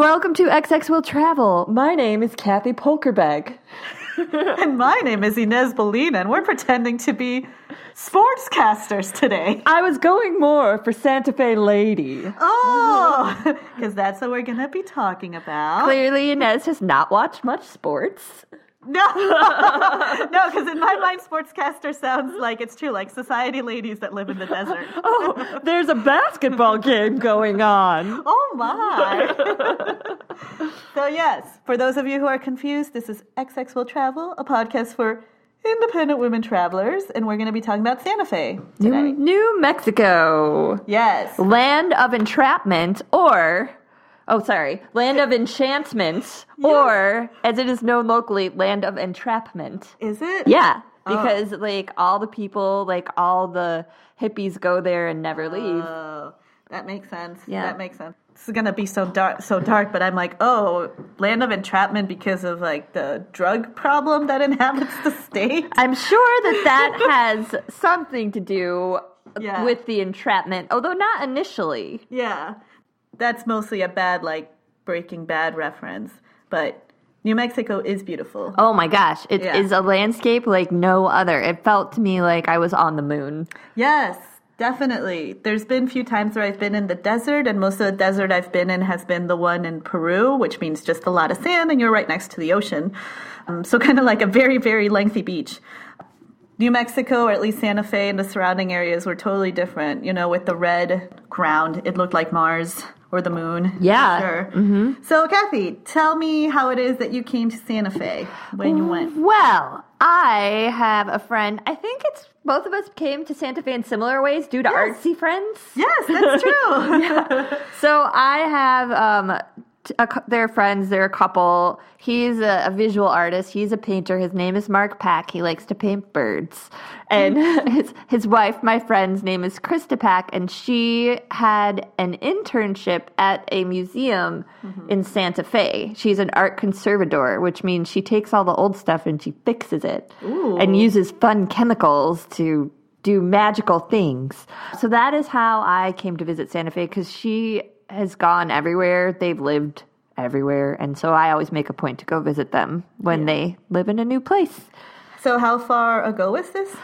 welcome to XX Will Travel. My name is Kathy Polkerbag. and my name is Inez Bolina, and we're pretending to be sportscasters today. I was going more for Santa Fe Lady. Oh, because that's what we're going to be talking about. Clearly, Inez has not watched much sports. No, no, because in my mind, sportscaster sounds like it's true, like society ladies that live in the desert. Oh, there's a basketball game going on. Oh my! so yes, for those of you who are confused, this is XX Will Travel, a podcast for independent women travelers, and we're going to be talking about Santa Fe today. New, New Mexico, Yes. land of entrapment, or oh, sorry, land of enchantment, or as it is known locally, land of entrapment. Is it? Yeah, oh. because like all the people, like all the hippies go there and never oh, leave. Oh, that makes sense. Yeah. That makes sense. This is gonna be so dark, so dark. But I'm like, oh, land of entrapment because of like the drug problem that inhabits the state. I'm sure that that has something to do Yeah. with the entrapment, although not initially. Yeah, that's mostly a bad like Breaking Bad reference, but New Mexico is beautiful. Oh my gosh, it is Yeah. a landscape like no other. It felt to me like I was on the moon. Yes, definitely. There's been a few times where I've been in the desert, and most of the desert I've been in has been the one in Peru, which means just a lot of sand, and you're right next to the ocean. Um, so, kind of like a very, very lengthy beach. New Mexico, or at least Santa Fe and the surrounding areas, were totally different. You know, with the red ground, it looked like Mars or the moon. Yeah. Sure. Mm-hmm. So, Kathy, tell me how it is that you came to Santa Fe when you went. Well, I have a friend. I think it's both of us came to Santa Fe in similar ways due to artsy friends. Yes, that's true. So I have um, a, they're friends. They're a couple. He's a, a visual artist. He's a painter. His name is Mark Pack. He likes to paint birds. And mm. his his wife, my friend's name is Krista Pack, and she had an internship at a museum mm-hmm. in Santa Fe. She's an art conservator, which means she takes all the old stuff and she fixes it and uses fun chemicals to do magical things. So that is how I came to visit Santa Fe because she has gone everywhere. They've lived everywhere. And so I always make a point to go visit them when they live in a new place. so, how far ago was this?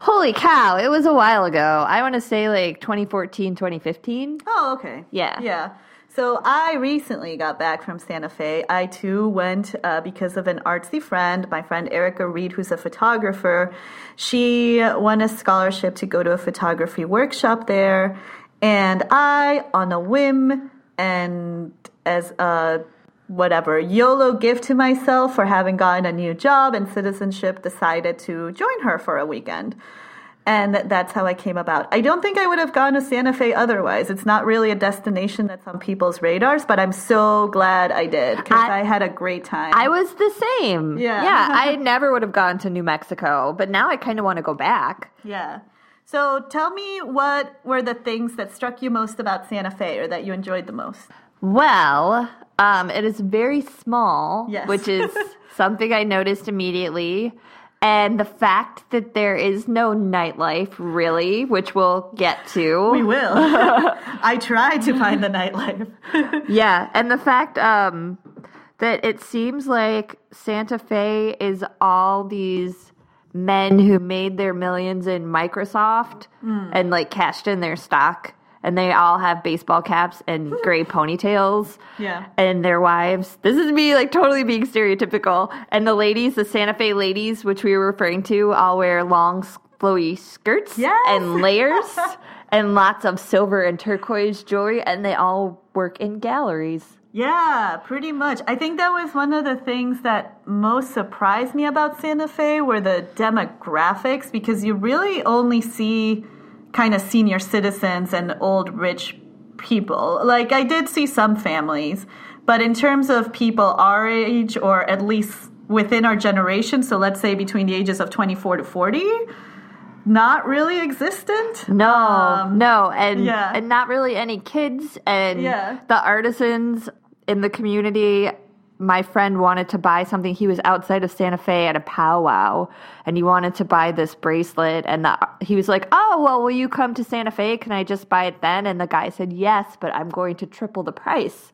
Holy cow, it was a while ago. I want to say like 2014, 2015. Oh, okay. Yeah. Yeah. So I recently got back from Santa Fe. I too went uh, because of an artsy friend, my friend Erica Reed, who's a photographer. She won a scholarship to go to a photography workshop there. And I, on a whim and as a whatever YOLO gift to myself for having gotten a new job and citizenship, decided to join her for a weekend. And that's how I came about. I don't think I would have gone to Santa Fe otherwise. It's not really a destination that's on people's radars, but I'm so glad I did because I- I, had a great time. I was the same. Yeah. Yeah, I never would have gone to New Mexico, but now I kind of want to go back. yeah. So tell me what were the things that struck you most about Santa Fe or that you enjoyed the most? Well, um, it is very small, Yes. which is something I noticed immediately. And the fact that there is no nightlife, really, which we'll get to. We will. I tried to find the nightlife. Yeah, and the fact um, that it seems like Santa Fe is all these men who made their millions in Microsoft hmm. and like cashed in their stock, and they all have baseball caps and hmm. gray ponytails. Yeah. and their wives. This is me like totally being stereotypical. And the ladies, the Santa Fe ladies, which we were referring to, all wear long flowy skirts Yes. and layers. And lots of silver and turquoise jewelry, and they all work in galleries. Yeah, pretty much. I think that was one of the things that most surprised me about Santa Fe were the demographics because you really only see kind of senior citizens and old rich people. Like I did see some families, but in terms of people our age or at least within our generation, so let's say between the ages of 24 to 40, not really existent. No, Um, no, and yeah. and not really any kids and Yeah. the artisans in the community. My friend wanted to buy something. He was outside of Santa Fe at a powwow, and he wanted to buy this bracelet. And the, he was like, "Oh, well, will you come to Santa Fe? Can I just buy it then?" And the guy said, "Yes, but I'm going to triple the price."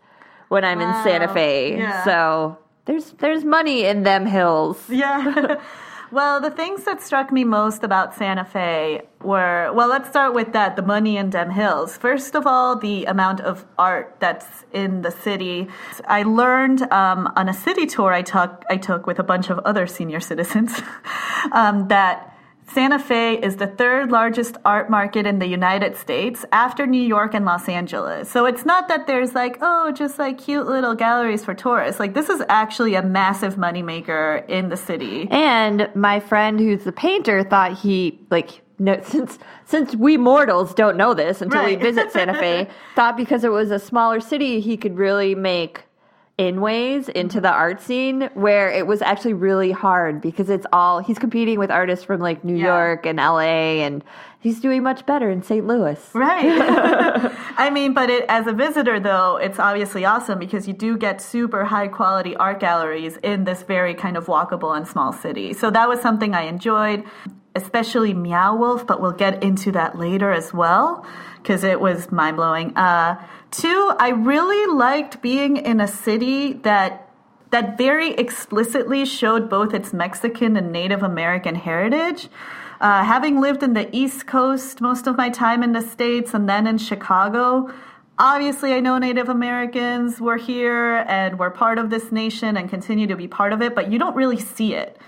when I'm in Santa Fe. Yeah. So there's there's money in them hills. Yeah. well, the things that struck me most about Santa Fe were well, let's start with that the money in Dem Hills. First of all, the amount of art that's in the city. I learned um, on a city tour I took, I took with a bunch of other senior citizens um, that. Santa Fe is the third largest art market in the United States after New York and Los Angeles. So it's not that there's like, oh, just like cute little galleries for tourists. Like this is actually a massive moneymaker in the city. And my friend who's the painter thought he like no since since we mortals don't know this until we visit Santa Fe, thought because it was a smaller city he could really make inways into the art scene where it was actually really hard because it's all he's competing with artists from like New Yeah. York and LA and he's doing much better in St. Louis. Right. I mean, but it, as a visitor, though, it's obviously awesome because you do get super high quality art galleries in this very kind of walkable and small city. So that was something I enjoyed, especially Meow Wolf, but we'll get into that later as well because it was mind blowing. Uh, two, I really liked being in a city that that very explicitly showed both its Mexican and Native American heritage. Uh, having lived in the East Coast most of my time in the States and then in Chicago, obviously I know Native Americans were here and were part of this nation and continue to be part of it, but you don't really see it.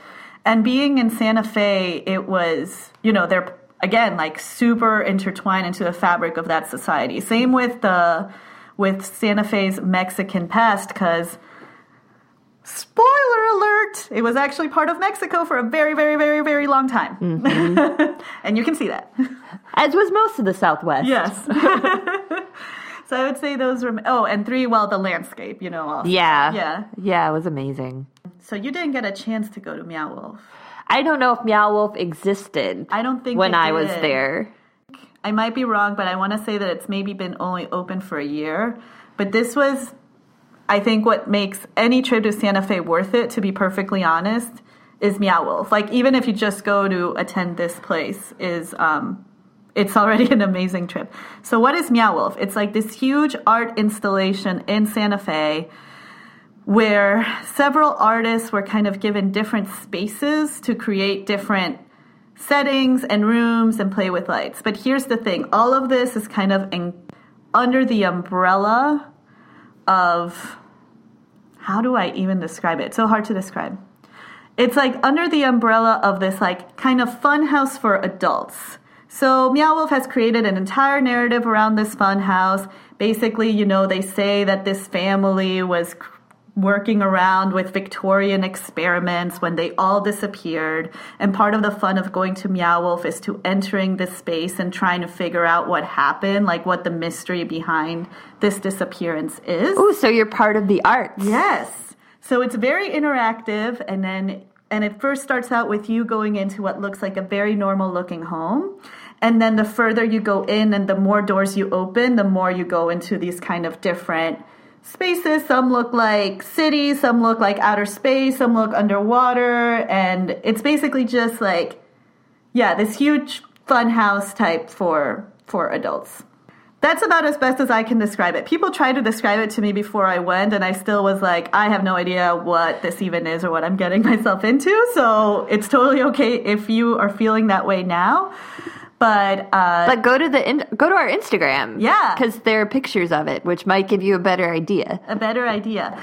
And being in Santa Fe, it was, you know, they're again like super intertwined into the fabric of that society. Same with the with Santa Fe's Mexican past, because spoiler alert, it was actually part of Mexico for a very, very, very, very long time. Mm-hmm. and you can see that. As was most of the Southwest. Yes. so I would say those were. Oh, and three, well, the landscape, you know. Also. Yeah. Yeah. Yeah, it was amazing. So you didn't get a chance to go to Meow Wolf. I don't know if Meow Wolf existed I don't think when I was there. I might be wrong, but I want to say that it's maybe been only open for a year. But this was, I think, what makes any trip to Santa Fe worth it, to be perfectly honest, is Meow Wolf. Like, even if you just go to attend this place, is um, it's already an amazing trip. So, what is Meow Wolf? It's like this huge art installation in Santa Fe where several artists were kind of given different spaces to create different settings and rooms and play with lights. But here's the thing all of this is kind of in, under the umbrella of how do I even describe it? So hard to describe. It's like under the umbrella of this like kind of fun house for adults. So Meow Wolf has created an entire narrative around this fun house. Basically, you know, they say that this family was working around with Victorian experiments when they all disappeared. And part of the fun of going to Meow Wolf is to entering this space and trying to figure out what happened, like what the mystery behind this disappearance is. Ooh, so you're part of the arts. Yes. So it's very interactive and then and it first starts out with you going into what looks like a very normal looking home. And then the further you go in and the more doors you open, the more you go into these kind of different spaces. Some look like cities, some look like outer space, some look underwater, and it's basically just like yeah, this huge fun house type for for adults. That's about as best as I can describe it. People tried to describe it to me before I went, and I still was like, I have no idea what this even is or what I'm getting myself into. So it's totally okay if you are feeling that way now. But uh, But go to the in- go to our Instagram. Yeah. because there are pictures of it, which might give you a better idea. a better idea.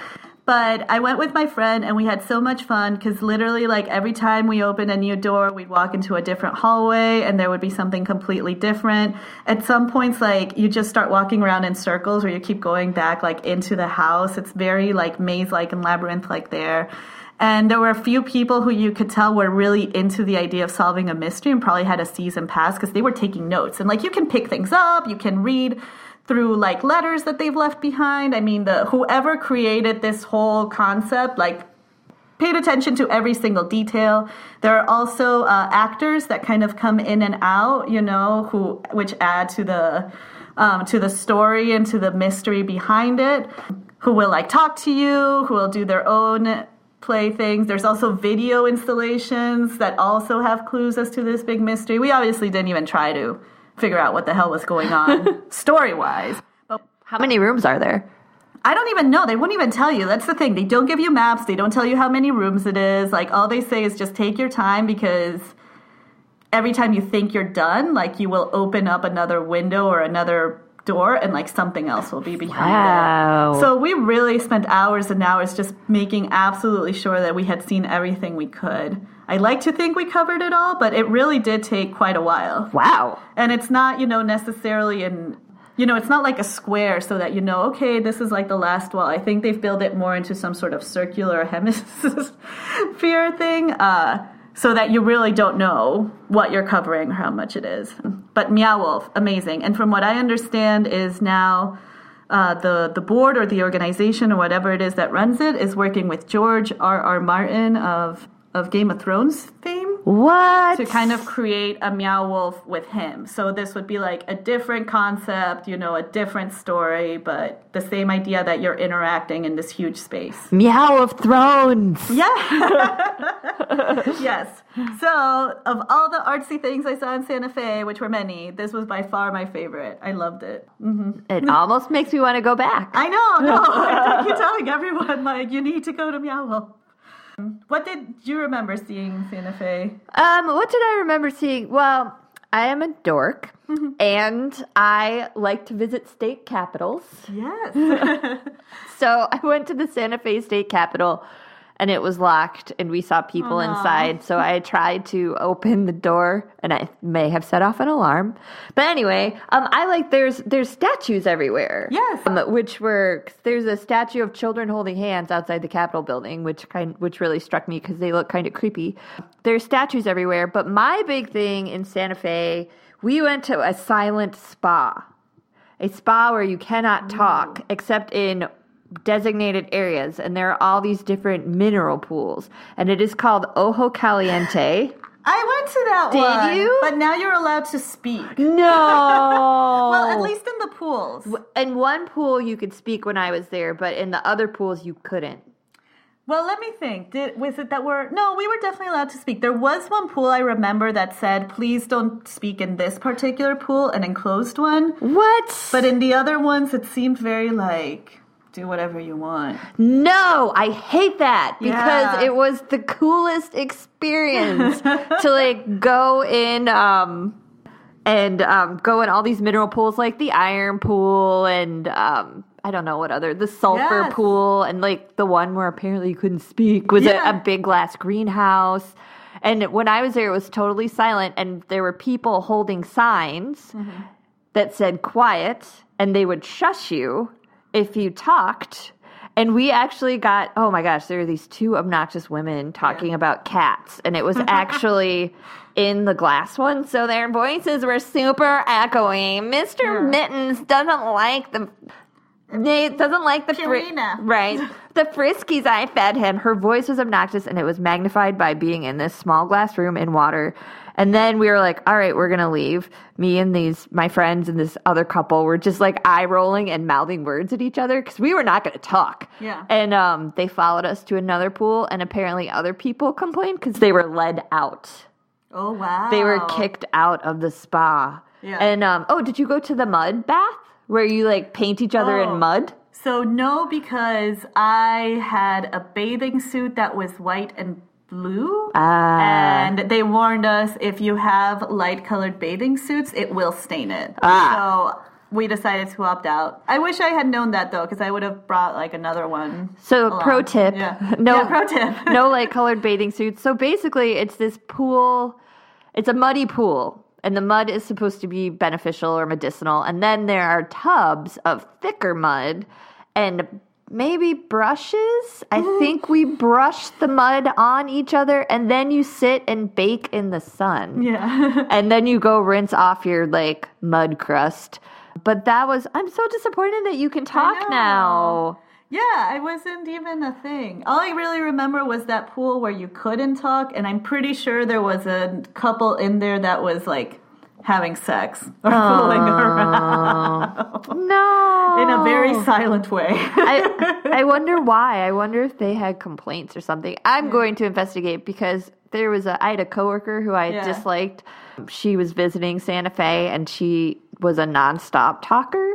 But I went with my friend and we had so much fun because literally, like every time we opened a new door, we'd walk into a different hallway and there would be something completely different. At some points, like you just start walking around in circles or you keep going back like into the house. It's very like maze like and labyrinth like there. And there were a few people who you could tell were really into the idea of solving a mystery and probably had a season pass because they were taking notes. And like you can pick things up, you can read through like letters that they've left behind. I mean, the whoever created this whole concept, like paid attention to every single detail. There are also uh, actors that kind of come in and out, you know, who which add to the um, to the story and to the mystery behind it. Who will like talk to you? Who will do their own play things. There's also video installations that also have clues as to this big mystery. We obviously didn't even try to figure out what the hell was going on story wise. But How many rooms are there? I don't even know. They won't even tell you. That's the thing. They don't give you maps. They don't tell you how many rooms it is. Like all they say is just take your time because every time you think you're done, like you will open up another window or another door and like something else will be behind Wow. it. So we really spent hours and hours just making absolutely sure that we had seen everything we could. I like to think we covered it all, but it really did take quite a while. Wow. And it's not, you know, necessarily in you know, it's not like a square so that you know, okay, this is like the last wall. I think they've built it more into some sort of circular hemisphere thing, uh, so that you really don't know what you're covering or how much it is. But Meow Wolf, amazing. And from what I understand, is now uh, the the board or the organization or whatever it is that runs it is working with George R. R. Martin of of Game of Thrones fame What? to kind of create a meow wolf with him. So this would be like a different concept, you know, a different story, but the same idea that you're interacting in this huge space. Meow of Thrones. Yeah. yes. So, of all the artsy things I saw in Santa Fe, which were many, this was by far my favorite. I loved it. Mm-hmm. It almost makes me want to go back. I know, no. I keep telling everyone, like, you need to go to Meow Wolf. What did you remember seeing in Santa Fe? Um, what did I remember seeing? Well, I am a dork, and I like to visit state capitals. Yes. So I went to the Santa Fe State Capitol, and it was locked, and we saw people inside. So I tried to open the door, and I may have set off an alarm. But anyway, um, I like there's there's statues everywhere. Yes. um, which were there's a statue of children holding hands outside the Capitol building, which kind which really struck me because they look kind of creepy. There's statues everywhere, but my big thing in Santa Fe, we went to a silent spa a spa where you cannot talk except in designated areas and there are all these different mineral pools and it is called ojo caliente I went to that Did one. Did you? But now you're allowed to speak. no Well, at least in the pools. in one pool you could speak when i was there but in the other pools you couldn't Well, let me think. Did was it that we're no? We were definitely allowed to speak. There was one pool I remember that said, "Please don't speak in this particular pool," an enclosed one. what But in the other ones, it seemed very like do whatever you want. no i hate that because Yeah. it was the coolest experience to like go in um and um, go in all these mineral pools like the iron pool and um, I don't know what other the sulfur Yes. pool and like the one where apparently you couldn't speak was Yeah. a, a big glass greenhouse. And when I was there, it was totally silent, and there were people holding signs that said "quiet," and they would shush you if you talked. And we actually got oh my gosh, there were these two obnoxious women talking about cats, and it was actually in the glass one, so their voices were super echoing Mister Mittens doesn't like the. Nate doesn't like the fri- right the friskies I fed him. Her voice was obnoxious, and it was magnified by being in this small glass room in water. And then we were like, "All right, we're gonna leave." Me and these my friends and this other couple were just like eye rolling and mouthing words at each other because we were not gonna talk. Yeah. And um, they followed us to another pool, and apparently other people complained because they were led out. Oh wow! They were kicked out of the spa. Yeah. And um, oh, did you go to the mud bath where you like paint each other Oh. in mud? So no, because I had a bathing suit that was white and blue. Ah. And they warned us if you have light colored bathing suits, it will stain it. Ah. So we decided to opt out. I wish I had known that though, because I would have brought like another one. So, along. pro tip: Yeah. no, Yeah, pro tip. no light colored bathing suits. So basically, it's this pool. It's a muddy pool, and the mud is supposed to be beneficial or medicinal. And then there are tubs of thicker mud and maybe brushes. I mm. think we brush the mud on each other, and then you sit and bake in the sun. Yeah. and then you go rinse off your like mud crust. But that was I'm so disappointed that you can talk now. Yeah, it wasn't even a thing. All I really remember was that pool where you couldn't talk, and I'm pretty sure there was a couple in there that was like having sex or fooling around No. in a very silent way. I, I wonder why. I wonder if they had complaints or something. I'm going to investigate because there was a I had a coworker who I Yeah. disliked. She was visiting Santa Fe and she was a nonstop talker.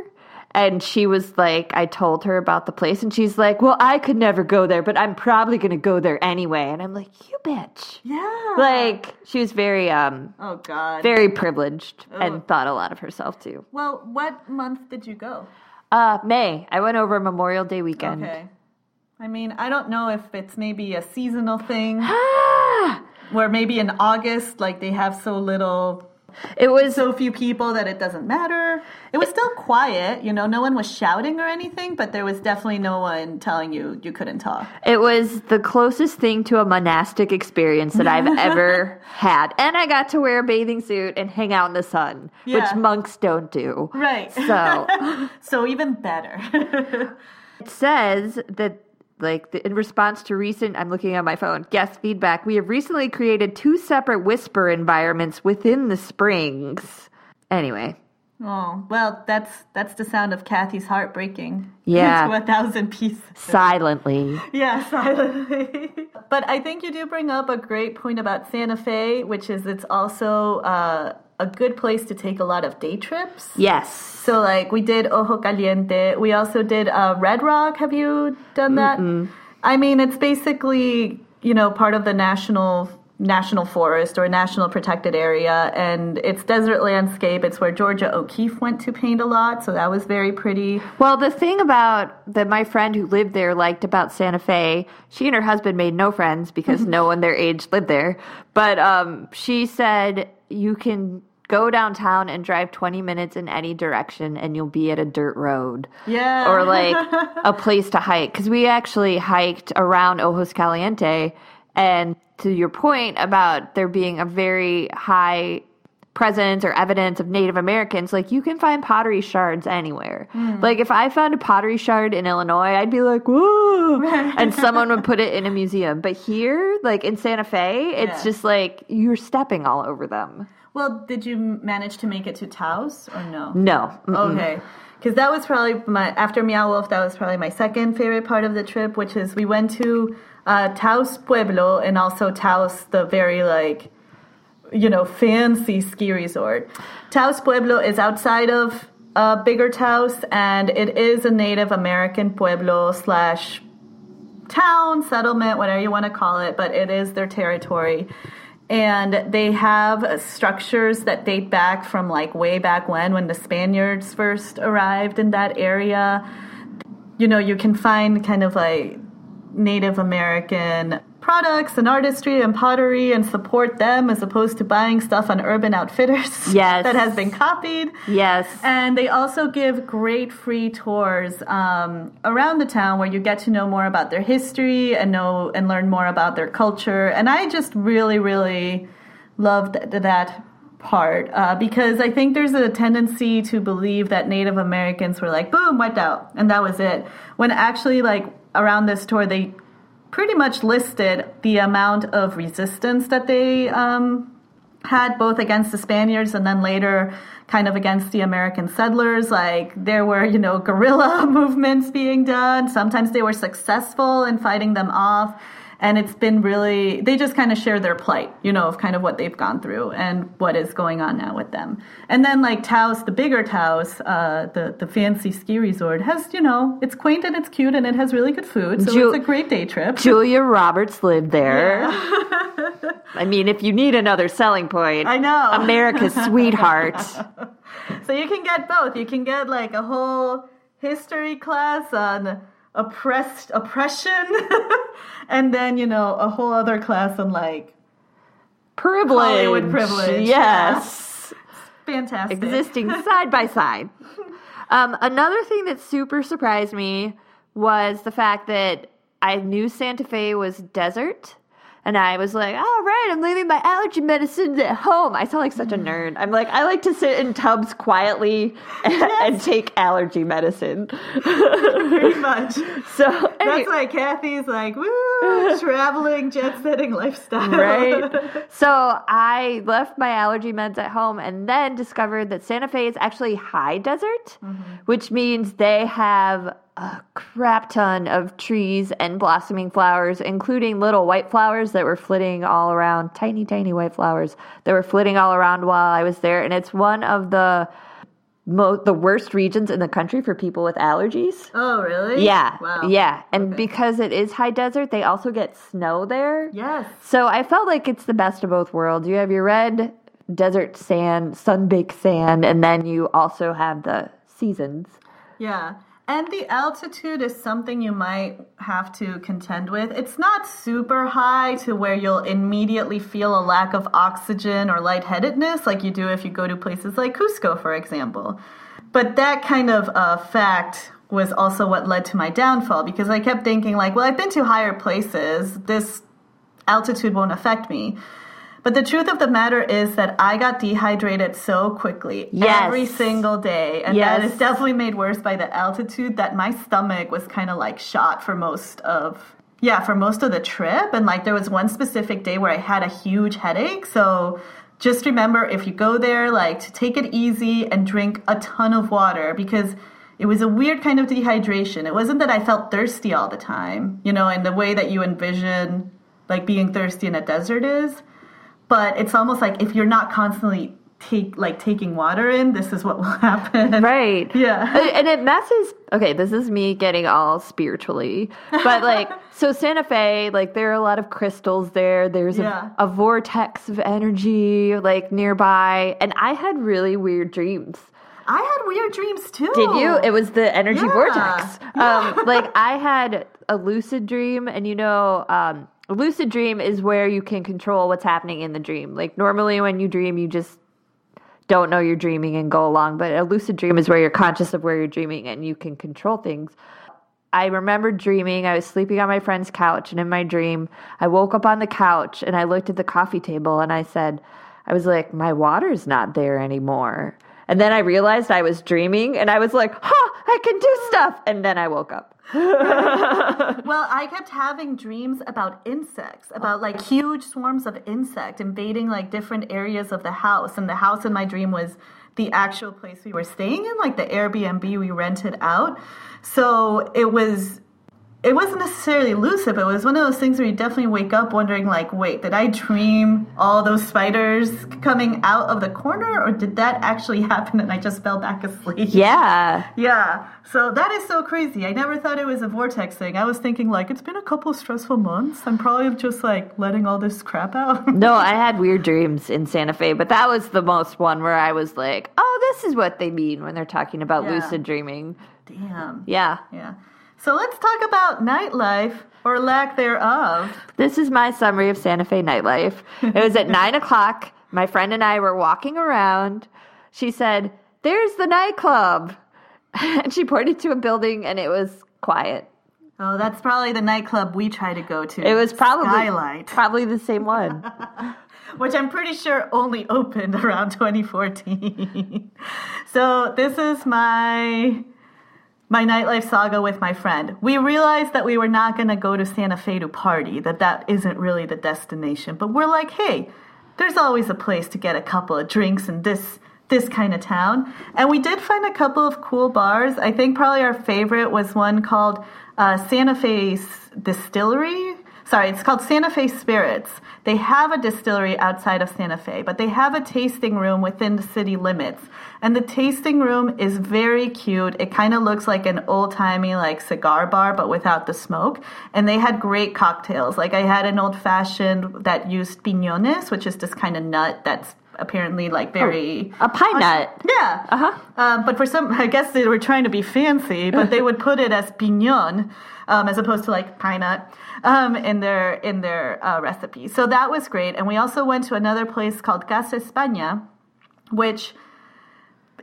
And she was like, I told her about the place, and she's like, Well, I could never go there, but I'm probably to go there anyway. And I'm like, You bitch. Yeah. Like, she was very, um, oh God. very privileged Oh. and thought a lot of herself too. well, what month did you go? Uh, May. I went over Memorial Day weekend. Okay. I mean, I don't know if it's maybe a seasonal thing Ah! where maybe in August, like they have so little, It was so few people that it doesn't matter. It was still quiet, you know, no one was shouting or anything, but there was definitely no one telling you you couldn't talk. It was the closest thing to a monastic experience that I've ever had. And I got to wear a bathing suit and hang out in the sun, Yeah. which monks don't do. Right. So so even better. it says that, like, the- in response to recent, I'm looking at my phone, guest feedback, we have recently created two separate whisper environments within the springs. Anyway, oh, well, that's that's the sound of Kathy's heart breaking. Yeah. Into a thousand pieces. silently. Yeah, silently. but I think you do bring up a great point about Santa Fe, which is it's also uh, a good place to take a lot of day trips. Yes. So, like, we did Ojo Caliente. We also did uh, Red Rock. Have you done that? I mean, it's basically, you know, part of the national national forest or national protected area and it's desert landscape it's where georgia o'keeffe went to paint a lot so that was very pretty Well, the thing about that my friend who lived there liked about Santa Fe, she and her husband made no friends because no one their age lived there. But um, she said you can go downtown and drive 20 minutes in any direction and you'll be at a dirt road yeah or like a place to hike. Because we actually hiked around Ojos Caliente. And to your point about there being a very high presence or evidence of Native Americans, like you can find pottery shards anywhere. Like if I found a pottery shard in Illinois, I'd be like, whoa, and someone would put it in a museum. But here, like in Santa Fe, it's Yeah. just like you're stepping all over them. well did you manage to make it to taos or no No. Mm-mm. Okay. Because that was probably my, after Meow Wolf, that was probably my second favorite part of the trip, which is we went to uh, Taos Pueblo and also Taos, the very like, you know, fancy ski resort. Taos Pueblo is outside of uh, bigger Taos and it is a Native American Pueblo slash town, settlement, whatever you want to call it, but it is their territory. And they have structures that date back from like way back when, when the Spaniards first arrived in that area. You know, you can find kind of like Native American products and artistry and pottery and support them as opposed to buying stuff on Urban Outfitters Yes. that has been copied. Yes. And they also give great free tours um, around the town where you get to know more about their history and know and learn more about their culture. And I just really, really loved that part uh, because I think there's a tendency to believe that Native Americans were like, boom, wiped out, and that was it. When actually, like around this tour, they pretty much listed the amount of resistance that they um, had both against the Spaniards and then later kind of against the American settlers. Like there were, you know, guerrilla movements being done. Sometimes they were successful in fighting them off. And it's been really, they just kind of share their plight, you know, of kind of what they've gone through and what is going on now with them. And then like Taos, the bigger Taos, uh, the, the fancy ski resort has, you know, it's quaint and it's cute and it has really good food. So Ju- it's a great day trip. Julia Roberts lived there. I mean, if you need another selling point, I know. America's sweetheart. So you can get both. You can get like a whole history class on oppressed oppression, and then you know a whole other class on like Privilege. Hollywood privilege, Yes. fantastic. Existing side by side. Um, another thing that super surprised me was the fact that I knew Santa Fe was desert. And I was like, all right, I'm leaving my allergy medicines at home. I sound like such a mm. nerd. I'm like, I like to sit in tubs quietly and, and take allergy medicine. Pretty much. So, That's anyway- why Kathy's like, woo, traveling, jet setting lifestyle. right? So I left my allergy meds at home and then discovered that Santa Fe is actually high desert, mm-hmm. which means they have a crap ton of trees and blossoming flowers, including little white flowers that were flitting all around, tiny, tiny white flowers that were flitting all around while I was there. And it's one of the mo- the worst regions in the country for people with allergies. Oh, really? Yeah, Wow. yeah, and Okay. because it is high desert, they also get snow there. Yes. So I felt like it's the best of both worlds. You have your red desert sand, sun-baked sand, and then you also have the seasons. Yeah. And the altitude is something you might have to contend with. It's not super high to where you'll immediately feel a lack of oxygen or lightheadedness like you do if you go to places like Cusco, for example. But that kind of uh, fact was also what led to my downfall because I kept thinking, like, well, I've been to higher places. This altitude won't affect me. But the truth of the matter is that I got dehydrated so quickly Yes. every single day. And that Yes. is definitely made worse by the altitude that my stomach was kind of like shot for most of yeah, for most of the trip. And like there was one specific day where I had a huge headache. So just remember if you go there, like to take it easy and drink a ton of water because it was a weird kind of dehydration. It wasn't that I felt thirsty all the time, you know, in the way that you envision like being thirsty in a desert is but it's almost like if you're not constantly take like taking water in, this is what will happen. Right. Yeah. Uh, And it messes. Okay, this is me getting all spiritually, but like, so Santa Fe, like, there are a lot of crystals there. There's Yeah. a, a vortex of energy, like, nearby. And I had really weird dreams. I had weird dreams too. Did you? It was the energy Yeah. vortex. Um, like I had a lucid dream, and you know, um, a lucid dream is where you can control what's happening in the dream. Like normally, when you dream, you just don't know you're dreaming and go along. But a lucid dream is where you're conscious of where you're dreaming and you can control things. I remember dreaming. I was sleeping on my friend's couch, and in my dream, I woke up on the couch and I looked at the coffee table and I said, I was like, my water's not there anymore. And then I realized I was dreaming and I was like, huh, I can do stuff. And then I woke up. Well, I kept having dreams about insects, about like huge swarms of insect invading like different areas of the house. And the house in my dream was the actual place we were staying in, like the Airbnb we rented out. So it was it wasn't necessarily lucid, but it was one of those things where you definitely wake up wondering, like, wait, did I dream all those spiders coming out of the corner, or did that actually happen and I just fell back asleep? Yeah. Yeah. So that is so crazy. I never thought it was a vortex thing. I was thinking, like, it's been a couple of stressful months. I'm probably just like letting all this crap out. No, I had weird dreams in Santa Fe, but that was the most one where I was like, oh, this is what they mean when they're talking about Yeah. lucid dreaming. Damn. Yeah. Yeah. So let's talk about nightlife or lack thereof. This is my summary of Santa Fe nightlife. It was at nine o'clock. My friend and I were walking around. She said, There's the nightclub. And she pointed to a building and it was quiet. Oh, that's probably the nightclub we try to go to. It was probably Skylight, probably the same one. which I'm pretty sure only opened around 2014. so this is my my nightlife saga with my friend. We realized that we were not going to go to Santa Fe to party, that that isn't really the destination. But we're like, hey, there's always a place to get a couple of drinks in this this kind of town. And we did find a couple of cool bars. I think probably our favorite was one called uh, Santa Fe Distillery. Sorry, it's called Santa Fe Spirits. They have a distillery outside of Santa Fe, but they have a tasting room within the city limits. And the tasting room is very cute. It kind of looks like an old timey like cigar bar, but without the smoke. And they had great cocktails. Like I had an old fashioned that used piñones, which is this kind of nut that's apparently like very A pine nut. yeah. Uh-huh. Um, but for some, I guess they were trying to be fancy, but they would put it as piñon um, as opposed to like pine nut um, in their in their uh, recipe. So that was great. And we also went to another place called Casa España, which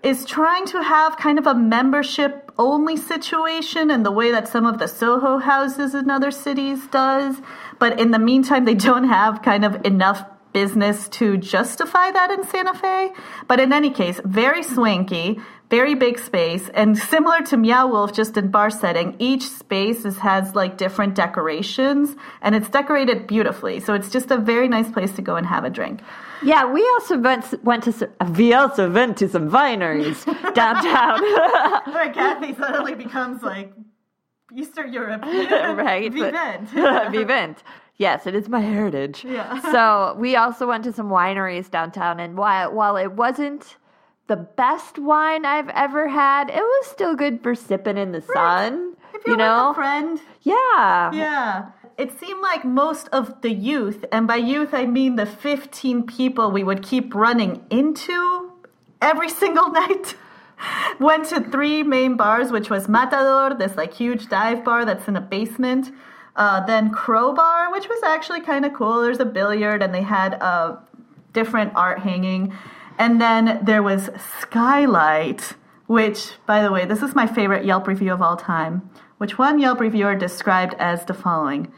is trying to have kind of a membership only situation in the way that some of the Soho houses in other cities does. But in the meantime, they don't have kind of enough business to justify that in Santa Fe. But in any case, very swanky, very big space, and similar to Meow Wolf, just in bar setting, each space is, has like different decorations and it's decorated beautifully. So it's just a very nice place to go and have a drink. Yeah, we also went went to some, we also went to some wineries downtown. Where Kathy suddenly becomes like Eastern European. right? Vivent. Vivent. Yes, it is my heritage. Yeah. so we also went to some wineries downtown, and while while it wasn't the best wine I've ever had. It was still good for sipping in the sun. If You you're know? with a friend, Yeah. yeah. It seemed like most of the youth, and by youth I mean the 15 people we would keep running into every single night, went to three main bars, which was Matador, this like huge dive bar that's in a basement. Uh, then Crowbar, which was actually kind of cool. There's a billiard, and they had uh, different art hanging. And then there was Skylight, which, by the way, this is my favorite Yelp review of all time, which one Yelp reviewer described as the following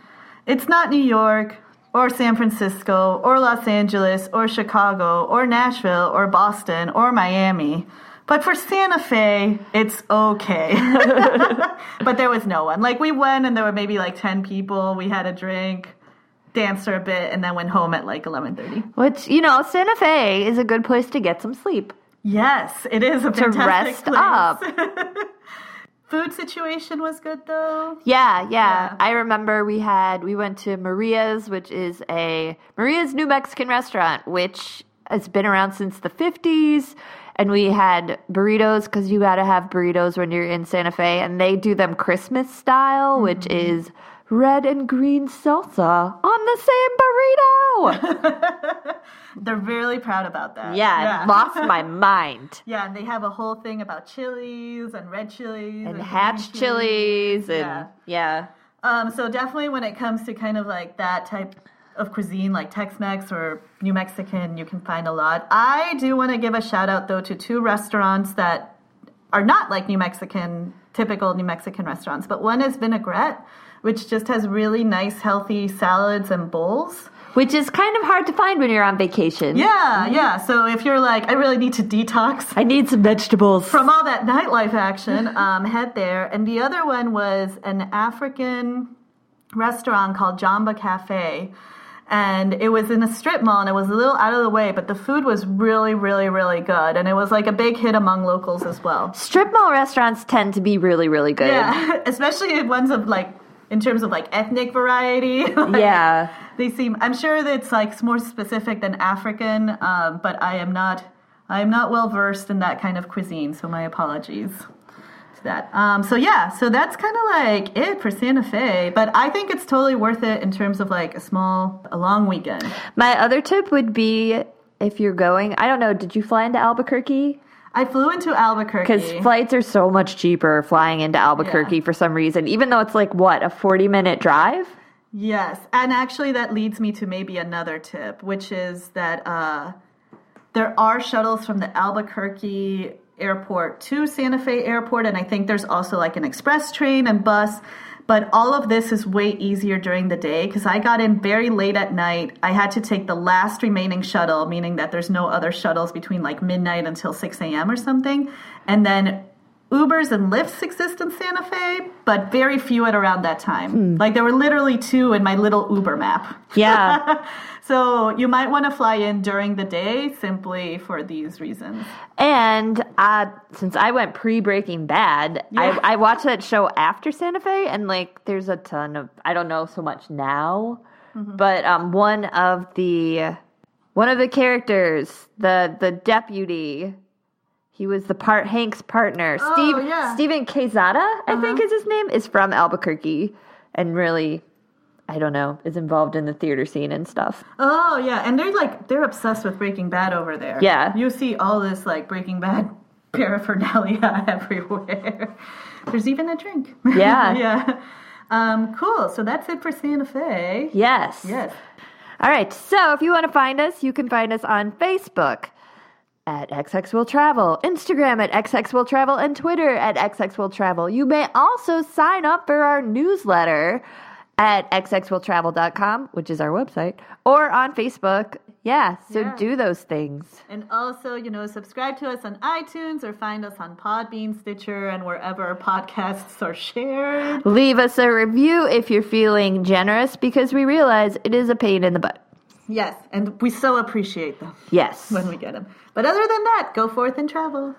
It's not New York, or San Francisco, or Los Angeles, or Chicago, or Nashville, or Boston, or Miami. But for Santa Fe, it's okay. but there was no one. Like, we went and there were maybe like 10 people. We had a drink, danced for a bit, and then went home at like 11.30. Which, you know, Santa Fe is a good place to get some sleep. Yes, it is a To rest place. up. Food situation was good though. Yeah, yeah, Yeah. I remember we had we went to Maria's, which is a Maria's New Mexican restaurant, which has been around since the fifties. And we had burritos because you got to have burritos when you're in Santa Fe, and they do them Christmas style, which is red and green salsa on the same burrito. They're really proud about that. yeah, lost my mind. Yeah, and they have a whole thing about chilies and red chilies And green hatch chilies, and Yeah. yeah. Um, so definitely when it comes to kind of like that type of cuisine, like Tex-Mex or New Mexican, you can find a lot. I do want to give a shout out though to two restaurants that are not like New Mexican, typical New Mexican restaurants, but one is Vinaigrette, which just has really nice, healthy salads and bowls. Which is kind of hard to find when you're on vacation. Yeah, yeah. So if you're like, I really need to detox I need some vegetables. from all that nightlife action, um, head there. And the other one was an African restaurant called Jambo Cafe. And it was in a strip mall and it was a little out of the way, but the food was really, really, really good. And it was like a big hit among locals as well. Strip mall restaurants tend to be really, really good. Yeah, especially ones of like, in terms of like ethnic variety. Like, Yeah. they seem i'm sure that it's like more specific than african um, but i am not i am not well versed in that kind of cuisine so my apologies to that um, so yeah so that's kind of like it for santa fe but i think it's totally worth it in terms of like a small a long weekend My other tip would be if you're going, I don't know, did you fly into Albuquerque? i flew into albuquerque Because flights are so much cheaper flying into Albuquerque Yeah. for some reason, even though it's like, what, a 40 minute drive? Yes, and actually that leads me to maybe another tip, which is that uh, there are shuttles from the Albuquerque airport to Santa Fe airport, and I think there's also like an express train and bus. But all of this is way easier during the day because I got in very late at night. I had to take the last remaining shuttle, meaning that there's no other shuttles between like midnight until 6 a.m. or something. And then Ubers and Lyfts exist in Santa Fe, but very few at around that time. Like there were literally two in my little Uber map. Yeah. So you might want to fly in during the day simply for these reasons. and uh, since I went pre Breaking Bad, Yeah. I, I watched that show after Santa Fe, and like there's a ton of, I don't know so much now, Mm-hmm. but um, one of the. One of the characters, the the deputy, he was the part Hank's partner. Oh, Steve yeah. Uh-huh. Steven Quezada, I think is his name, is from Albuquerque, and really, I don't know, is involved in the theater scene and stuff. Oh yeah, and they're like they're obsessed with Breaking Bad over there. Yeah. You see all this like Breaking Bad paraphernalia everywhere. There's even a drink. Yeah. yeah. Um, cool. So that's it for Santa Fe. Yes. Yes. All right. So if you want to find us, you can find us on Facebook at XX Will Travel, Instagram at XX Will Travel, and Twitter at XX Will Travel. You may also sign up for our newsletter at xxwilltravel.com, which is our website, or on Facebook. Yeah. So Yeah. do those things. And also, you know, subscribe to us on iTunes or find us on Podbean, Stitcher, and wherever podcasts are shared. Leave us a review if you're feeling generous because we realize it is a pain in the butt. Yes, and we so appreciate them Yes. when we get them. But other than that, go forth and travel.